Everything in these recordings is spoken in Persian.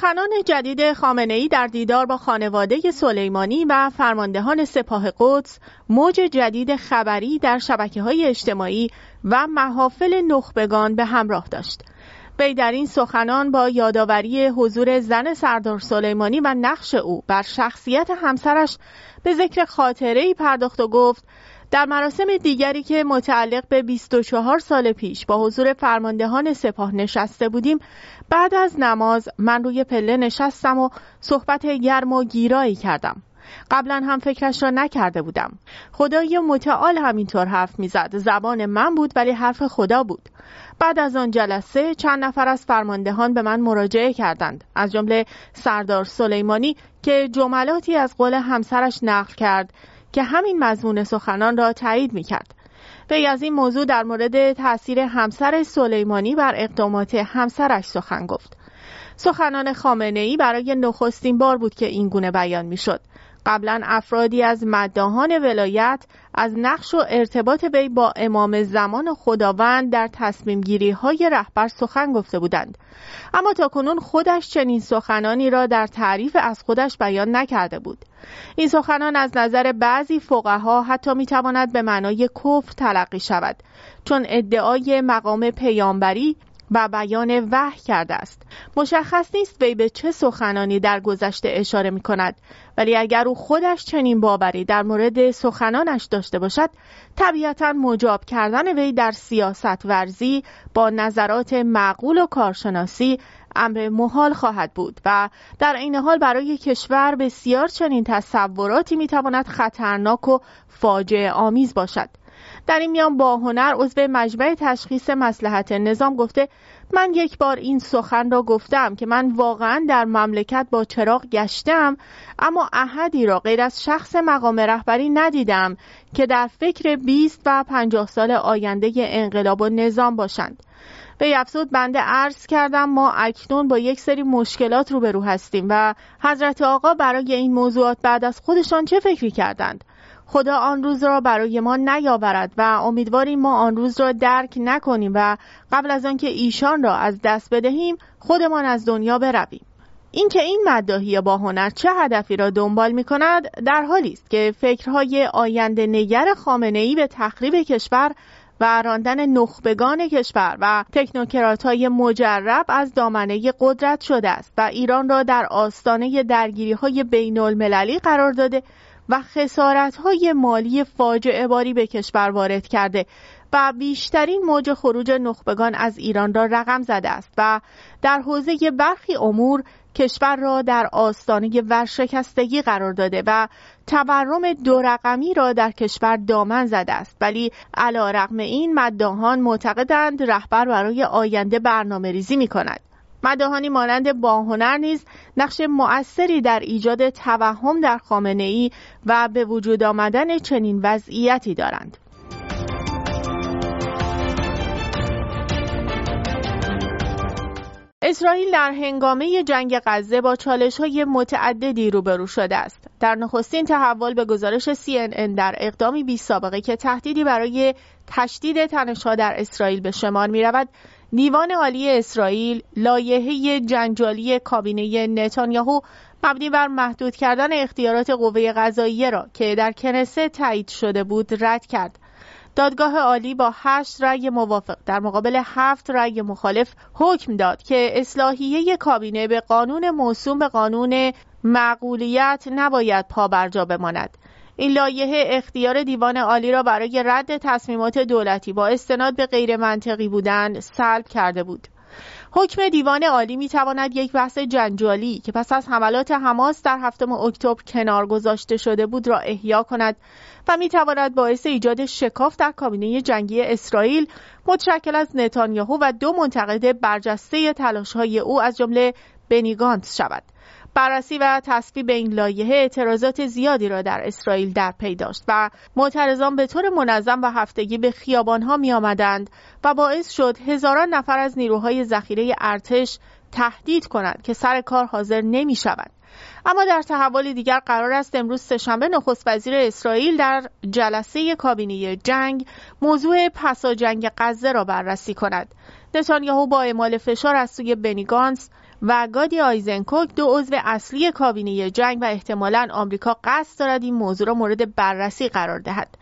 سخنان جدید خامنه ای در دیدار با خانواده سلیمانی و فرماندهان سپاه قدس موج جدید خبری در شبکه های اجتماعی و محافل نخبگان به همراه داشت. وی در این سخنان با یادآوری حضور زن سردار سلیمانی و نقش او بر شخصیت همسرش به ذکر خاطره ای پرداخت و گفت در مراسم دیگری که متعلق به 24 سال پیش با حضور فرماندهان سپاه نشسته بودیم بعد از نماز من روی پله نشستم و صحبت گرم و گیرایی کردم. قبلا هم فکرش را نکرده بودم. خدای متعال همینطور حرف می‌زد. زبان من بود ولی حرف خدا بود. بعد از آن جلسه چند نفر از فرماندهان به من مراجعه کردند. از جمله سردار سلیمانی که جملاتی از قول همسرش نقل کرد که همین مضمون سخنان را تایید می کرد. وی از این موضوع در مورد تاثیر همسر سلیمانی بر اقدامات همسرش سخن گفت. سخنان خامنه ای برای نخستین بار بود که این گونه بیان می شد. قبلا افرادی از مداهان ولایت از نقش و ارتباط وی با امام زمان خداوند در تصمیم گیری های رهبر سخن گفته بودند. اما تا کنون خودش چنین سخنانی را در تعریف از خودش بیان نکرده بود. این سخنان از نظر بعضی فقها حتی می تواند به معنای کفر تلقی شود چون ادعای مقام پیامبری و بیان وحی کرده است. مشخص نیست وی به چه سخنانی در گذشته اشاره می کند. ولی اگر او خودش چنین باوری در مورد سخنانش داشته باشد طبیعتا مجاب کردن وی در سیاست ورزی با نظرات معقول و کارشناسی امر محال خواهد بود و در این حال برای کشور بسیار چنین تصوراتی می‌تواند خطرناک و فاجعه آمیز باشد. در این میان با هنر عضو مجمع تشخیص مسلحت نظام گفته من یک بار این سخن را گفتم که من واقعا در مملکت با چراغ گشتم اما احدی را غیر از شخص مقام رهبری ندیدم که در فکر 20 و 50 سال آینده انقلاب و نظام باشند. به افزود بنده عرض کردم ما اکنون با یک سری مشکلات روبرو هستیم و حضرت آقا برای این موضوعات بعد از خودشان چه فکری کردند؟ خدا آن روز را برای ما نیاورد و امیدواریم ما آن روز را درک نکنیم و قبل از آنکه ایشان را از دست بدهیم خودمان از دنیا برویم. اینکه این مداحی با هنر چه هدفی را دنبال می کند در حالی است که فکرهای آینده نگر خامنه ای به تخریب کشور و راندن نخبگان کشور و تکنوکرات های مجرب از دامنه قدرت شده است و ایران را در آستانه درگیری های بین المللی قرار داده و خسارت های مالی فاجعه باری به کشور وارد کرده و بیشترین موج خروج نخبگان از ایران را رقم زده است و در حوزه برخی امور کشور را در آستانه ورشکستگی قرار داده و تورم دو رقمی را در کشور دامن زده است. ولی علا رقم این مداهان معتقدند رهبر برای آینده برنامه ریزی می کند مداهانی مانند باهنر نیز نقش مؤثری در ایجاد توهم در خامنه ای و به وجود آمدن چنین وضعیتی دارند. اسرائیل در هنگامه جنگ غزه با چالش های متعددی روبرو شده است. در نخستین تحول به گزارش CNN در اقدامی بی سابقه که تهدیدی برای تشدید تنشها در اسرائیل به شمار می رود، دیوان عالی اسرائیل لایحه جنجالی کابینه نتانیاهو مبنی بر محدود کردن اختیارات قوه قضاییه را که در کنسه تایید شده بود رد کرد. دادگاه عالی با هشت رأی موافق در مقابل هفت رأی مخالف حکم داد که اصلاحیه کابینه به قانون موسوم به قانون معقولیت نباید پابرجا بماند. این لایحه اختیار دیوان عالی را برای رد تصمیمات دولتی با استناد به غیر منطقی بودن سلب کرده بود. حکم دیوان عالی می تواند یک بحث جنجالی که پس از حملات حماس در هفتم اکتبر کنار گذاشته شده بود را احیا کند و می تواند باعث ایجاد شکاف در کابینه جنگی اسرائیل متشکل از نتانیاهو و دو منتقد برجسته تلاش های او از جمله بنیگانت شود. بررسی و تصویب این لایحه اعتراضات زیادی را در اسرائیل در پی داشت و معترضان به طور منظم و هفتگی به خیابانها می آمدند و باعث شد هزاران نفر از نیروهای ذخیره ارتش تهدید کنند که سر کار حاضر نمی شوند. اما در تحول دیگر قرار است امروز سهشنبه نخست وزیر اسرائیل در جلسه کابینه جنگ موضوع پسا جنگ غزه را بررسی کند نتانیاهو با اعمال فشار از سوی بنیگانس و گادی آیزنکوک دو عضو اصلی کابینه جنگ و احتمالا آمریکا قصد دارد این موضوع را مورد بررسی قرار دهد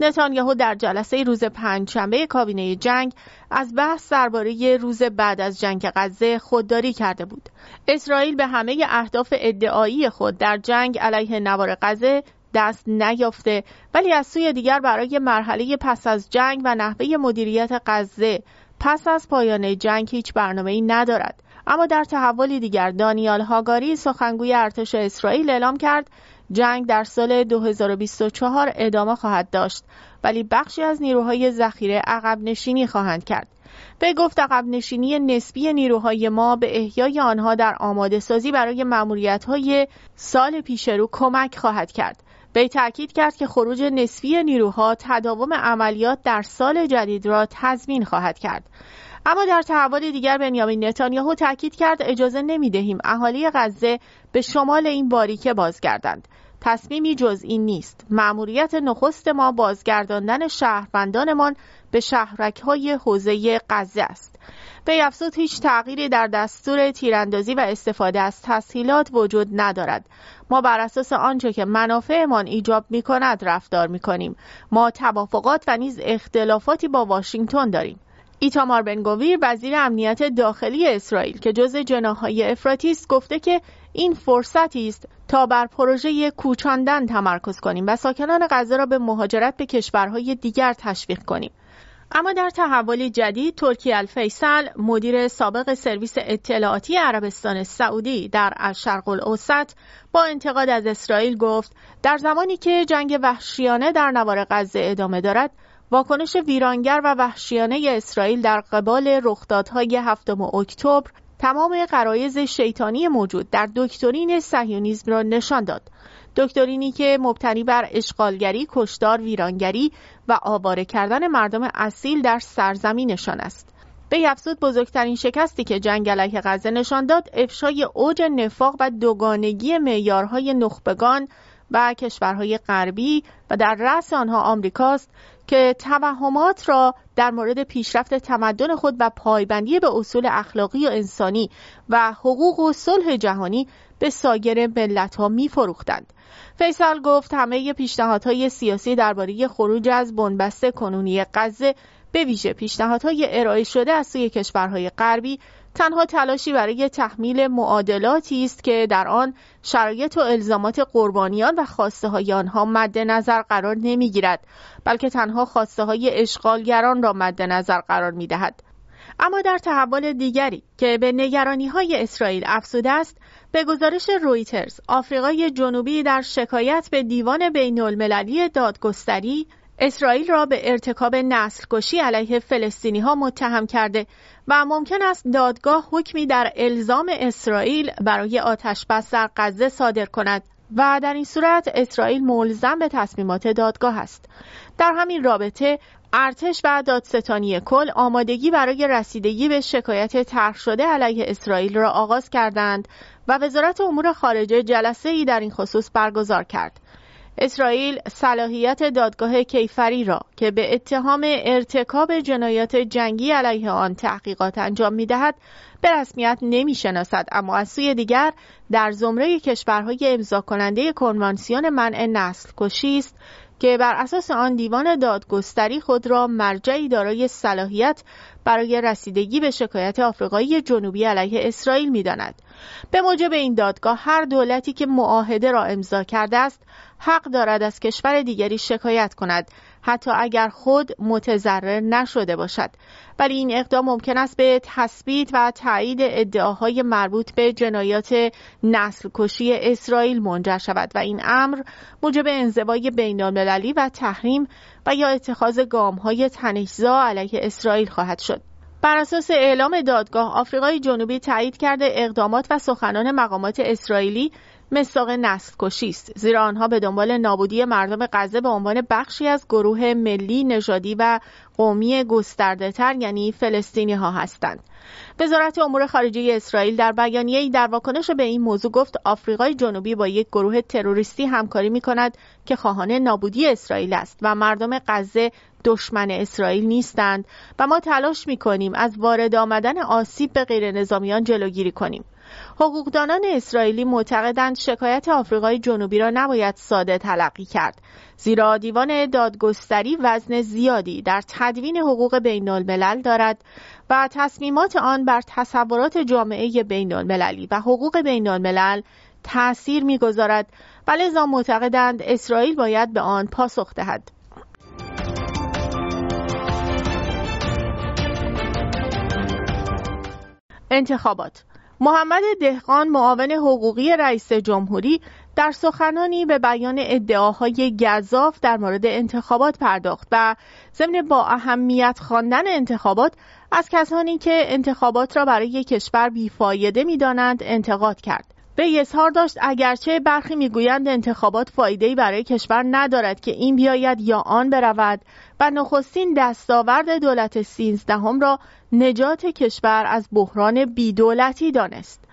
نتانیاهو در جلسه روز پنجشنبه کابینه جنگ از بحث درباره روز بعد از جنگ غزه خودداری کرده بود. اسرائیل به همه اهداف ادعایی خود در جنگ علیه نوار غزه دست نیافته ولی از سوی دیگر برای مرحله پس از جنگ و نحوه مدیریت غزه پس از پایان جنگ هیچ برنامه‌ای ندارد. اما در تحولی دیگر دانیال هاگاری سخنگوی ارتش اسرائیل اعلام کرد جنگ در سال 2024 ادامه خواهد داشت ولی بخشی از نیروهای ذخیره عقب نشینی خواهند کرد. به گفت عقب نشینی نسبی نیروهای ما به احیای آنها در آماده سازی برای معمولیت های سال پیش رو کمک خواهد کرد. به تاکید کرد که خروج نسبی نیروها تداوم عملیات در سال جدید را تضمین خواهد کرد. اما در تحول دیگر بنیامین نتانیاهو تاکید کرد اجازه نمی دهیم اهالی غزه به شمال این باریکه بازگردند. تصمیمی جز این نیست. مأموریت نخست ما بازگرداندن شهروندانمان به شهرک های حوزه غزه است. به افزود هیچ تغییری در دستور تیراندازی و استفاده از تسهیلات وجود ندارد. ما بر اساس آنچه که منافعمان ایجاب می کند رفتار می کنیم. ما توافقات و نیز اختلافاتی با واشنگتن داریم. ایتامار بنگویر وزیر امنیت داخلی اسرائیل که جز جناهای افراطی است گفته که این فرصتی است تا بر پروژه کوچاندن تمرکز کنیم و ساکنان غزه را به مهاجرت به کشورهای دیگر تشویق کنیم. اما در تحولی جدید ترکی الفیصل مدیر سابق سرویس اطلاعاتی عربستان سعودی در الشرق الاوسط با انتقاد از اسرائیل گفت در زمانی که جنگ وحشیانه در نوار غزه ادامه دارد واکنش ویرانگر و وحشیانه اسرائیل در قبال رخدادهای هفتم اکتبر تمام قرایز شیطانی موجود در دکترین صهیونیسم را نشان داد دکترینی که مبتنی بر اشغالگری، کشتار، ویرانگری و آواره کردن مردم اصیل در سرزمینشان است. به افزود بزرگترین شکستی که جنگ علیه غزه نشان داد افشای اوج نفاق و دوگانگی معیارهای نخبگان و کشورهای غربی و در رأس آنها آمریکاست که توهمات را در مورد پیشرفت تمدن خود و پایبندی به اصول اخلاقی و انسانی و حقوق و صلح جهانی به سایر ملت ها می فروختند. فیصل گفت همه پیشنهادهای سیاسی درباره خروج از بنبست کنونی غزه به ویژه پیشنهادهای ارائه شده از سوی کشورهای غربی تنها تلاشی برای تحمیل معادلاتی است که در آن شرایط و الزامات قربانیان و خواسته های آنها مد نظر قرار نمی گیرد بلکه تنها خواسته های اشغالگران را مد نظر قرار می دهد. اما در تحول دیگری که به نگرانی های اسرائیل افزوده است به گزارش رویترز آفریقای جنوبی در شکایت به دیوان بین المللی دادگستری اسرائیل را به ارتکاب نسل کشی علیه فلسطینی ها متهم کرده و ممکن است دادگاه حکمی در الزام اسرائیل برای آتش بس در غزه صادر کند و در این صورت اسرائیل ملزم به تصمیمات دادگاه است. در همین رابطه ارتش و دادستانی کل آمادگی برای رسیدگی به شکایت طرح شده علیه اسرائیل را آغاز کردند و وزارت امور خارجه جلسه ای در این خصوص برگزار کرد. اسرائیل صلاحیت دادگاه کیفری را که به اتهام ارتکاب جنایات جنگی علیه آن تحقیقات انجام می دهد به رسمیت نمی شناسد اما از سوی دیگر در زمره کشورهای امضا کننده کنوانسیون منع نسل کشی است که بر اساس آن دیوان دادگستری خود را مرجعی دارای صلاحیت برای رسیدگی به شکایت آفریقایی جنوبی علیه اسرائیل می داند. به موجب این دادگاه هر دولتی که معاهده را امضا کرده است حق دارد از کشور دیگری شکایت کند حتی اگر خود متضرر نشده باشد. ولی این اقدام ممکن است به تثبیت و تایید ادعاهای مربوط به جنایات نسل کشی اسرائیل منجر شود و این امر موجب انزوای بین المللی و تحریم و یا اتخاذ گام های تنشزا علیه اسرائیل خواهد شد. بر اساس اعلام دادگاه آفریقای جنوبی تایید کرده اقدامات و سخنان مقامات اسرائیلی مساق نسل کشی است زیرا آنها به دنبال نابودی مردم غزه به عنوان بخشی از گروه ملی نژادی و قومی گسترده تر یعنی فلسطینی ها هستند وزارت امور خارجه اسرائیل در بیانیه‌ای در واکنش به این موضوع گفت آفریقای جنوبی با یک گروه تروریستی همکاری می کند که خواهان نابودی اسرائیل است و مردم غزه دشمن اسرائیل نیستند و ما تلاش می کنیم از وارد آمدن آسیب به غیر نظامیان جلوگیری کنیم. حقوقدانان اسرائیلی معتقدند شکایت آفریقای جنوبی را نباید ساده تلقی کرد. زیرا دیوان دادگستری وزن زیادی در تدوین حقوق بین الملل دارد و تصمیمات آن بر تصورات جامعه بین المللی و حقوق بین الملل تأثیر می‌گذارد و لذا معتقدند اسرائیل باید به آن پاسخ دهد. انتخابات محمد دهقان معاون حقوقی رئیس جمهوری در سخنانی به بیان ادعاهای گذاف در مورد انتخابات پرداخت و ضمن با اهمیت خواندن انتخابات از کسانی که انتخابات را برای کشور بیفایده می‌دانند انتقاد کرد. به اظهار داشت اگرچه برخی می‌گویند انتخابات فایده‌ای برای کشور ندارد که این بیاید یا آن برود و نخستین دستاورد دولت سیزدهم را نجات کشور از بحران بیدولتی دانست.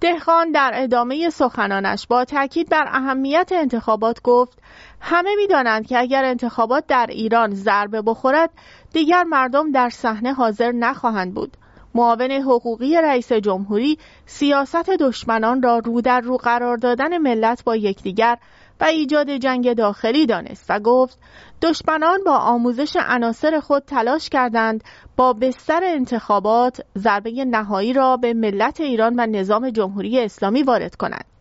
دهخان در ادامه سخنانش با تاکید بر اهمیت انتخابات گفت همه می‌دانند که اگر انتخابات در ایران ضربه بخورد دیگر مردم در صحنه حاضر نخواهند بود. معاون حقوقی رئیس جمهوری سیاست دشمنان را رو در رو قرار دادن ملت با یکدیگر و ایجاد جنگ داخلی دانست و گفت دشمنان با آموزش عناصر خود تلاش کردند با بستر انتخابات ضربه نهایی را به ملت ایران و نظام جمهوری اسلامی وارد کنند.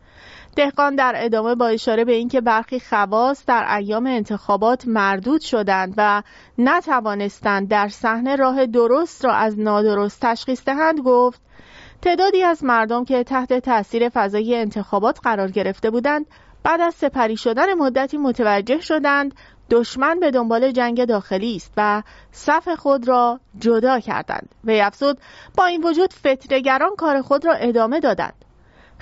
دهقان در ادامه با اشاره به اینکه برخی خواص در ایام انتخابات مردود شدند و نتوانستند در صحنه راه درست را از نادرست تشخیص دهند گفت تعدادی از مردم که تحت تاثیر فضای انتخابات قرار گرفته بودند بعد از سپری شدن مدتی متوجه شدند دشمن به دنبال جنگ داخلی است و صف خود را جدا کردند. و افزود با این وجود فترگران کار خود را ادامه دادند.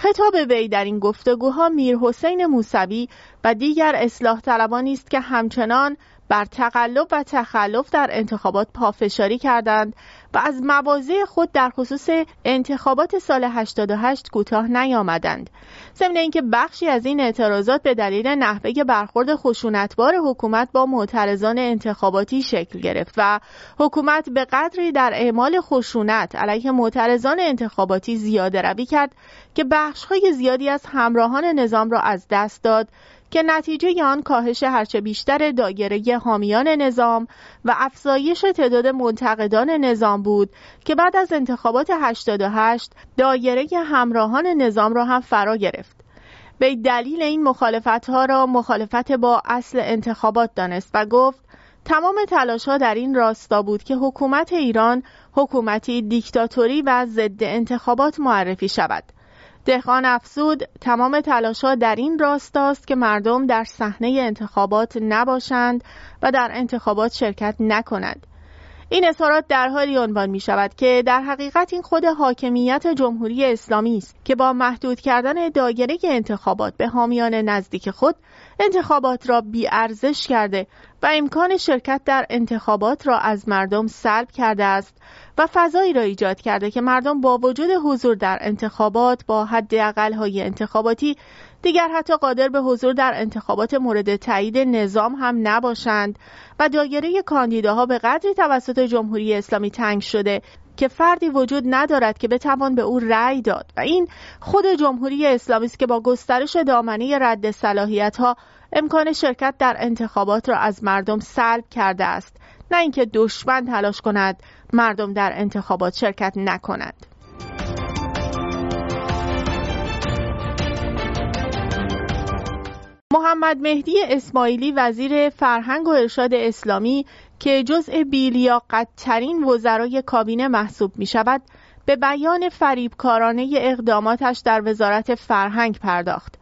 خطاب وی در این گفتگوها میر حسین موسوی و دیگر اصلاح طلبانی است که همچنان بر تقلب و تخلف در انتخابات پافشاری کردند و از مواضع خود در خصوص انتخابات سال 88 کوتاه نیامدند. ضمن اینکه بخشی از این اعتراضات به دلیل نحوه برخورد خشونتبار حکومت با معترضان انتخاباتی شکل گرفت و حکومت به قدری در اعمال خشونت علیه معترضان انتخاباتی زیاده روی کرد که بخشهای زیادی از همراهان نظام را از دست داد که نتیجه آن کاهش هرچه بیشتر دایره حامیان نظام و افزایش تعداد منتقدان نظام بود که بعد از انتخابات 88 دایره همراهان نظام را هم فرا گرفت. به دلیل این مخالفت ها را مخالفت با اصل انتخابات دانست و گفت تمام تلاش ها در این راستا بود که حکومت ایران حکومتی دیکتاتوری و ضد انتخابات معرفی شود. دهقان افزود تمام تلاشها در این راستاست که مردم در صحنه انتخابات نباشند و در انتخابات شرکت نکنند این اظهارات در حالی عنوان می شود که در حقیقت این خود حاکمیت جمهوری اسلامی است که با محدود کردن دایره انتخابات به حامیان نزدیک خود انتخابات را ارزش کرده و امکان شرکت در انتخابات را از مردم سلب کرده است و فضایی را ایجاد کرده که مردم با وجود حضور در انتخابات با حد های انتخاباتی دیگر حتی قادر به حضور در انتخابات مورد تایید نظام هم نباشند و دایره کاندیداها به قدری توسط جمهوری اسلامی تنگ شده که فردی وجود ندارد که بتوان به او رأی داد و این خود جمهوری اسلامی است که با گسترش دامنه رد صلاحیت ها امکان شرکت در انتخابات را از مردم سلب کرده است نه اینکه دشمن تلاش کند مردم در انتخابات شرکت نکنند. محمد مهدی اسماعیلی وزیر فرهنگ و ارشاد اسلامی که جزء بیلیاقتترین وزرای کابینه محسوب می شود به بیان فریبکارانه اقداماتش در وزارت فرهنگ پرداخت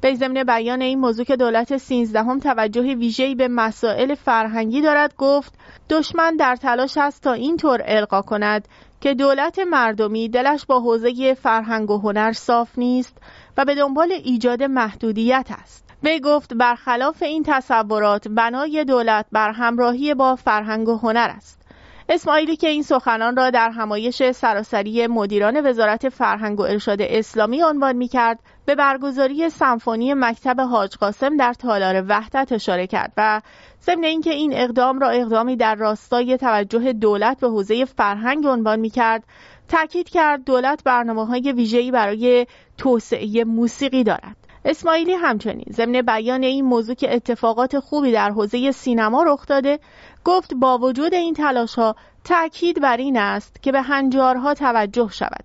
به ضمن بیان این موضوع که دولت سینزدهم توجه ویژه‌ای به مسائل فرهنگی دارد گفت دشمن در تلاش است تا اینطور القا کند که دولت مردمی دلش با حوزه فرهنگ و هنر صاف نیست و به دنبال ایجاد محدودیت است. وی گفت برخلاف این تصورات بنای دولت بر همراهی با فرهنگ و هنر است. اسماعیلی که این سخنان را در همایش سراسری مدیران وزارت فرهنگ و ارشاد اسلامی عنوان می کرد به برگزاری سمفونی مکتب حاج قاسم در تالار وحدت اشاره کرد و ضمن اینکه این اقدام را اقدامی در راستای توجه دولت به حوزه فرهنگ عنوان می کرد تاکید کرد دولت برنامه های ویژه‌ای برای توسعه موسیقی دارد اسماعیلی همچنین ضمن بیان این موضوع که اتفاقات خوبی در حوزه سینما رخ داده گفت با وجود این تلاش ها تاکید بر این است که به هنجارها توجه شود.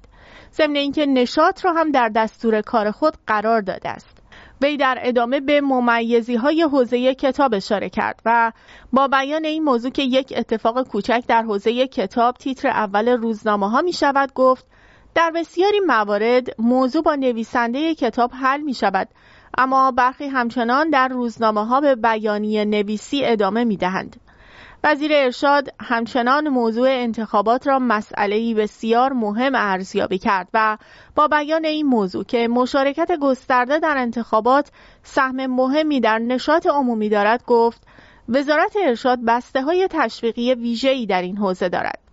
ضمن اینکه نشاط را هم در دستور کار خود قرار داده است. وی در ادامه به ممیزی های حوزه کتاب اشاره کرد و با بیان این موضوع که یک اتفاق کوچک در حوزه کتاب تیتر اول روزنامه ها می شود گفت در بسیاری موارد موضوع با نویسنده کتاب حل می شود اما برخی همچنان در روزنامه ها به بیانیه نویسی ادامه می دهند. وزیر ارشاد همچنان موضوع انتخابات را مسئله بسیار مهم ارزیابی کرد و با بیان این موضوع که مشارکت گسترده در انتخابات سهم مهمی در نشاط عمومی دارد گفت وزارت ارشاد بسته های تشویقی ویژه‌ای در این حوزه دارد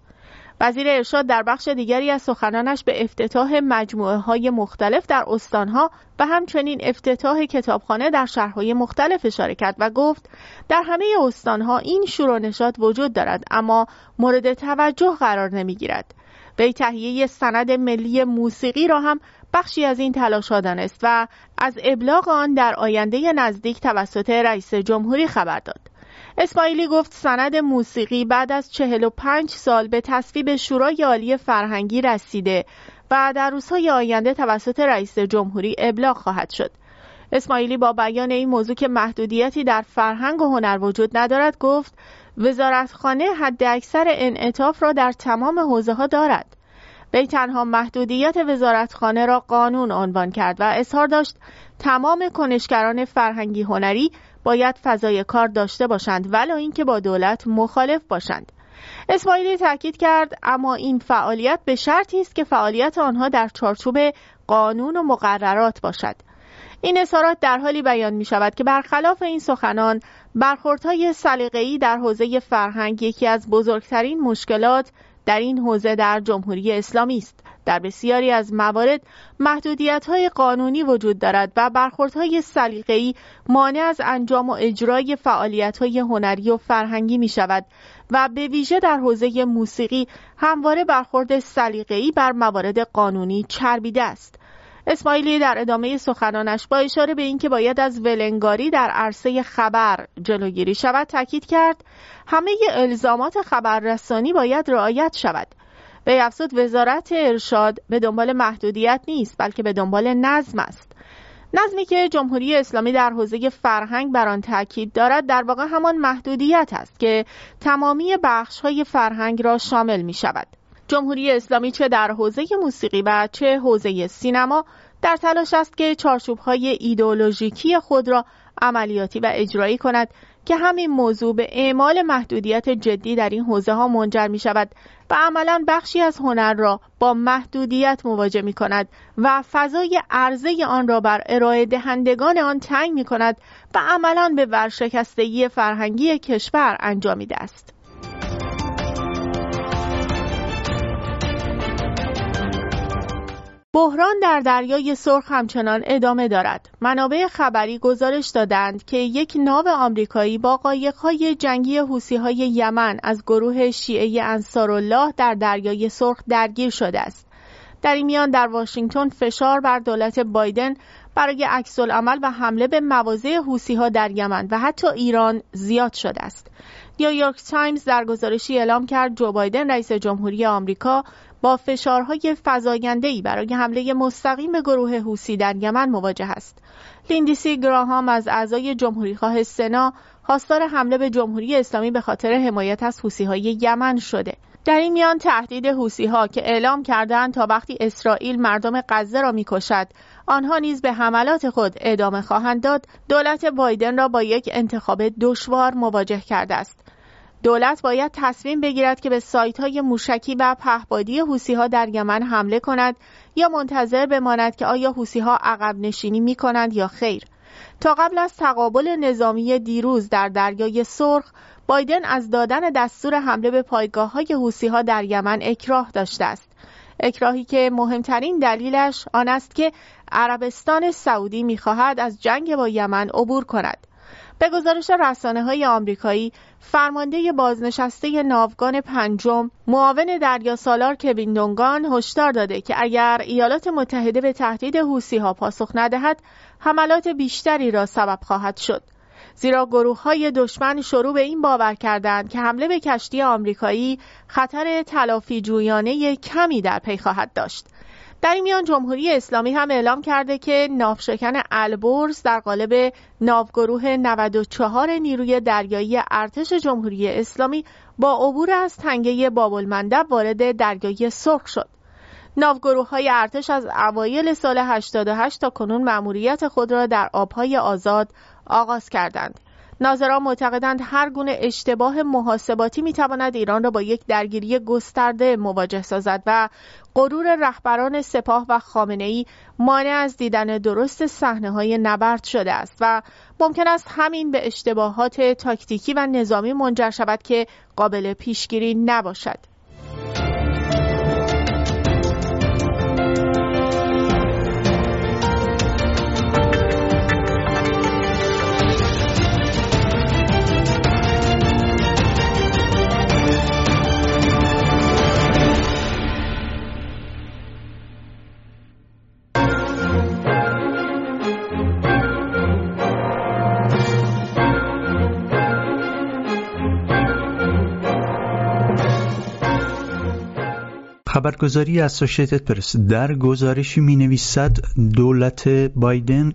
وزیر ارشاد در بخش دیگری از سخنانش به افتتاح مجموعه های مختلف در استانها و همچنین افتتاح کتابخانه در شهرهای مختلف اشاره کرد و گفت در همه استانها این شور و نشاط وجود دارد اما مورد توجه قرار نمی‌گیرد. وی تهیه سند ملی موسیقی را هم بخشی از این تلاش دانست و از ابلاغ آن در آینده نزدیک توسط رئیس جمهوری خبر داد. اسماعیلی گفت سند موسیقی بعد از 45 سال به تصویب شورای عالی فرهنگی رسیده و در روزهای آینده توسط رئیس جمهوری ابلاغ خواهد شد. اسماعیلی با بیان این موضوع که محدودیتی در فرهنگ و هنر وجود ندارد گفت وزارتخانه حد اکثر انعطاف را در تمام حوزه ها دارد. وی تنها محدودیت وزارتخانه را قانون عنوان کرد و اظهار داشت تمام کنشگران فرهنگی هنری باید فضای کار داشته باشند ولی اینکه با دولت مخالف باشند. اسماعیلی تاکید کرد اما این فعالیت به شرطی است که فعالیت آنها در چارچوب قانون و مقررات باشد. این اظهارات در حالی بیان می شود که برخلاف این سخنان برخوردهای سلیقه‌ای در حوزه فرهنگ یکی از بزرگترین مشکلات در این حوزه در جمهوری اسلامی است. در بسیاری از موارد محدودیت های قانونی وجود دارد و برخوردهای سلیقه‌ای مانع از انجام و اجرای فعالیت های هنری و فرهنگی می شود و به ویژه در حوزه موسیقی همواره برخورد سلیقه‌ای بر موارد قانونی چربیده است. اسماعیلی در ادامه سخنانش با اشاره به اینکه باید از ولنگاری در عرصه خبر جلوگیری شود تاکید کرد همه الزامات خبررسانی باید رعایت شود. به افزود وزارت ارشاد به دنبال محدودیت نیست بلکه به دنبال نظم است. نظمی که جمهوری اسلامی در حوزه فرهنگ بر آن تاکید دارد در واقع همان محدودیت است که تمامی بخش های فرهنگ را شامل می شود جمهوری اسلامی چه در حوزه موسیقی و چه حوزه سینما در تلاش است که چارچوب های ایدئولوژیکی خود را عملیاتی و اجرایی کند که همین موضوع به اعمال محدودیت جدی در این حوزه ها منجر می شود و عملا بخشی از هنر را با محدودیت مواجه می کند و فضای عرضه آن را بر ارائه دهندگان آن تنگ می کند و عملا به ورشکستگی فرهنگی کشور انجامیده است. بحران در دریای سرخ همچنان ادامه دارد. منابع خبری گزارش دادند که یک ناو آمریکایی با قایق‌های جنگی حوثی‌های یمن از گروه شیعه انصارالله در دریای سرخ درگیر شده است. در این میان در واشنگتن فشار بر دولت بایدن برای عکس‌العمل و حمله به مواضع حوثی‌ها در یمن و حتی ایران زیاد شده است. نیویورک تایمز در گزارشی اعلام کرد جو بایدن رئیس جمهوری آمریکا با فشارهای فزاینده‌ای برای حمله مستقیم به گروه حوثی در یمن مواجه است. لیندسی گراهام از اعضای جمهوریخواه سنا خواستار حمله به جمهوری اسلامی به خاطر حمایت از های یمن شده. در این میان تهدید ها که اعلام کردند تا وقتی اسرائیل مردم غزه را می‌کشد آنها نیز به حملات خود ادامه خواهند داد دولت بایدن را با یک انتخاب دشوار مواجه کرده است دولت باید تصمیم بگیرد که به سایت های موشکی و پهبادی حوسی ها در یمن حمله کند یا منتظر بماند که آیا حوسی ها عقب نشینی می کنند یا خیر. تا قبل از تقابل نظامی دیروز در دریای سرخ بایدن از دادن دستور حمله به پایگاه های حوسی ها در یمن اکراه داشته است. اکراهی که مهمترین دلیلش آن است که عربستان سعودی می‌خواهد از جنگ با یمن عبور کند. به گزارش رسانه های آمریکایی فرمانده بازنشسته ناوگان پنجم معاون دریا سالار کوین دونگان هشدار داده که اگر ایالات متحده به تهدید حوسی ها پاسخ ندهد حملات بیشتری را سبب خواهد شد. زیرا گروه های دشمن شروع به این باور کردند که حمله به کشتی آمریکایی خطر تلافی جویانه کمی در پی خواهد داشت در میان جمهوری اسلامی هم اعلام کرده که ناوشکن البرز در قالب ناوگروه 94 نیروی دریایی ارتش جمهوری اسلامی با عبور از تنگه بابالمندب وارد دریای سرخ شد. ناوگروه های ارتش از اوایل سال 88 تا کنون مأموریت خود را در آبهای آزاد آغاز کردند. ناظران معتقدند هر گونه اشتباه محاسباتی می‌تواند ایران را با یک درگیری گسترده مواجه سازد و غرور رهبران سپاه و خامنه ای مانع از دیدن درست صحنه های نبرد شده است و ممکن است همین به اشتباهات تاکتیکی و نظامی منجر شود که قابل پیشگیری نباشد. خبرگزاری اسوسییتد پرس در گزارشی می نویسد دولت بایدن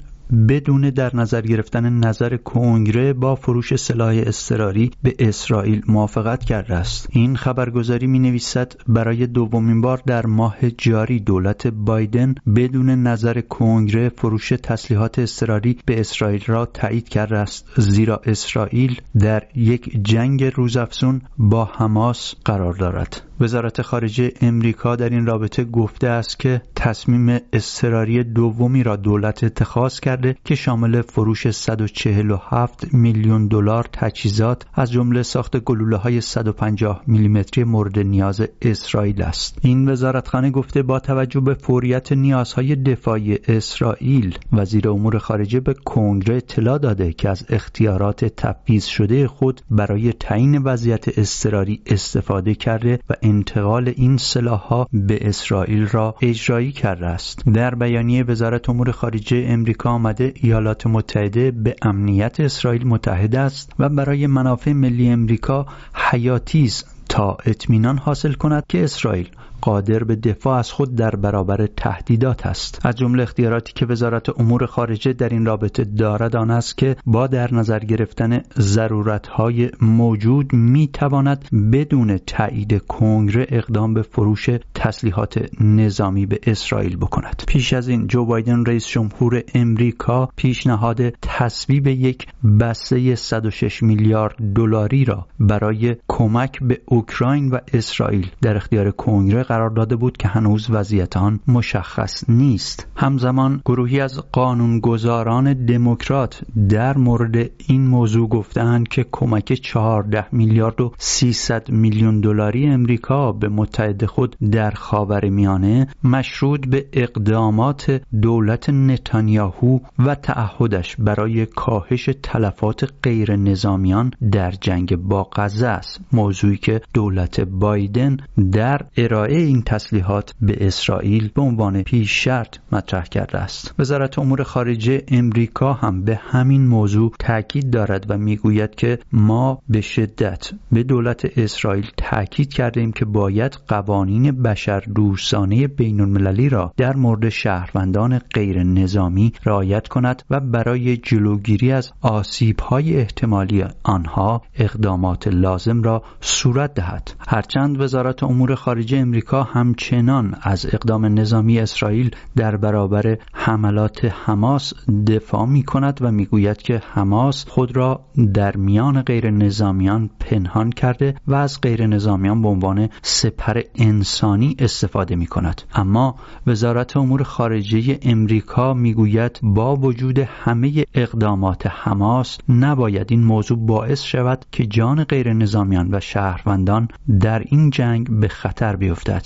بدون در نظر گرفتن نظر کنگره با فروش سلاح اضطراری به اسرائیل موافقت کرده است. این خبرگزاری می نویسد برای دومین بار در ماه جاری دولت بایدن بدون نظر کنگره فروش تسلیحات اضطراری به اسرائیل را تایید کرده است زیرا اسرائیل در یک جنگ روزافزون با حماس قرار دارد. وزارت خارجه امریکا در این رابطه گفته است که تصمیم اضطراری دومی را دولت اتخاذ کرده که شامل فروش 147 میلیون دلار تجهیزات از جمله ساخت گلوله های 150 میلیمتری مورد نیاز اسرائیل است. این وزارتخانه گفته با توجه به فوریت نیازهای دفاعی اسرائیل وزیر امور خارجه به کنگره اطلاع داده که از اختیارات تفویض شده خود برای تعیین وضعیت اضطراری استفاده کرده و انتقال این سلاحها به اسرائیل را اجرایی کرده است. در بیانیه وزارت امور خارجه امریکا آمده ایالات متحده به امنیت اسرائیل متحد است و برای منافع ملی امریکا حیاتی است تا اطمینان حاصل کند که اسرائیل قادر به دفاع از خود در برابر تهدیدات است. از جمله اختیاراتی که وزارت امور خارجه در این رابطه دارد آن است که با در نظر گرفتن ضرورتهای موجود می تواند بدون تایید کنگره اقدام به فروش تسلیحات نظامی به اسرائیل بکند. پیش از این جو بایدن رئیس جمهور امریکا پیشنهاد تصویب یک بسته 106 میلیارد دلاری را برای کمک به اوکراین و اسرائیل در اختیار کنگره قرار داده بود که هنوز وضعیت آن مشخص نیست. همزمان گروهی از قانونگذاران دموکرات در مورد این موضوع گفتند که کمک 14 میلیارد و 300 میلیون دلاری امریکا به متحد خود در خاور میانه مشروط به اقدامات دولت نتانیاهو و تعهدش برای کاهش تلفات غیر نظامیان در جنگ با غزه است. موضوعی که دولت بایدن در ارائه این تسلیحات به اسرائیل به عنوان پیش شرط مطرح کرده است. وزارت امور خارجه امریکا هم به همین موضوع تاکید دارد و می‌گوید که ما به شدت به دولت اسرائیل تاکید کرده ایم که باید قوانین بشر دوستانه بین المللی را در مورد شهروندان غیر نظامی رعایت کند و برای جلوگیری از آسیب های احتمالی آنها اقدامات لازم را صورت دهد هرچند وزارت امور خارجه امریکا همچنان از اقدام نظامی اسرائیل در برابر حملات حماس دفاع می کند و می‌گوید که حماس خود را در میان غیر نظامیان پنهان کرده و از غیر نظامیان به عنوان سپر انسانی استفاده می کند اما وزارت امور خارجه امریکا می‌گوید با وجود همه اقدامات حماس نباید این موضوع باعث شود که جان غیر نظامیان و شهروندان در این جنگ به خطر بیفتد.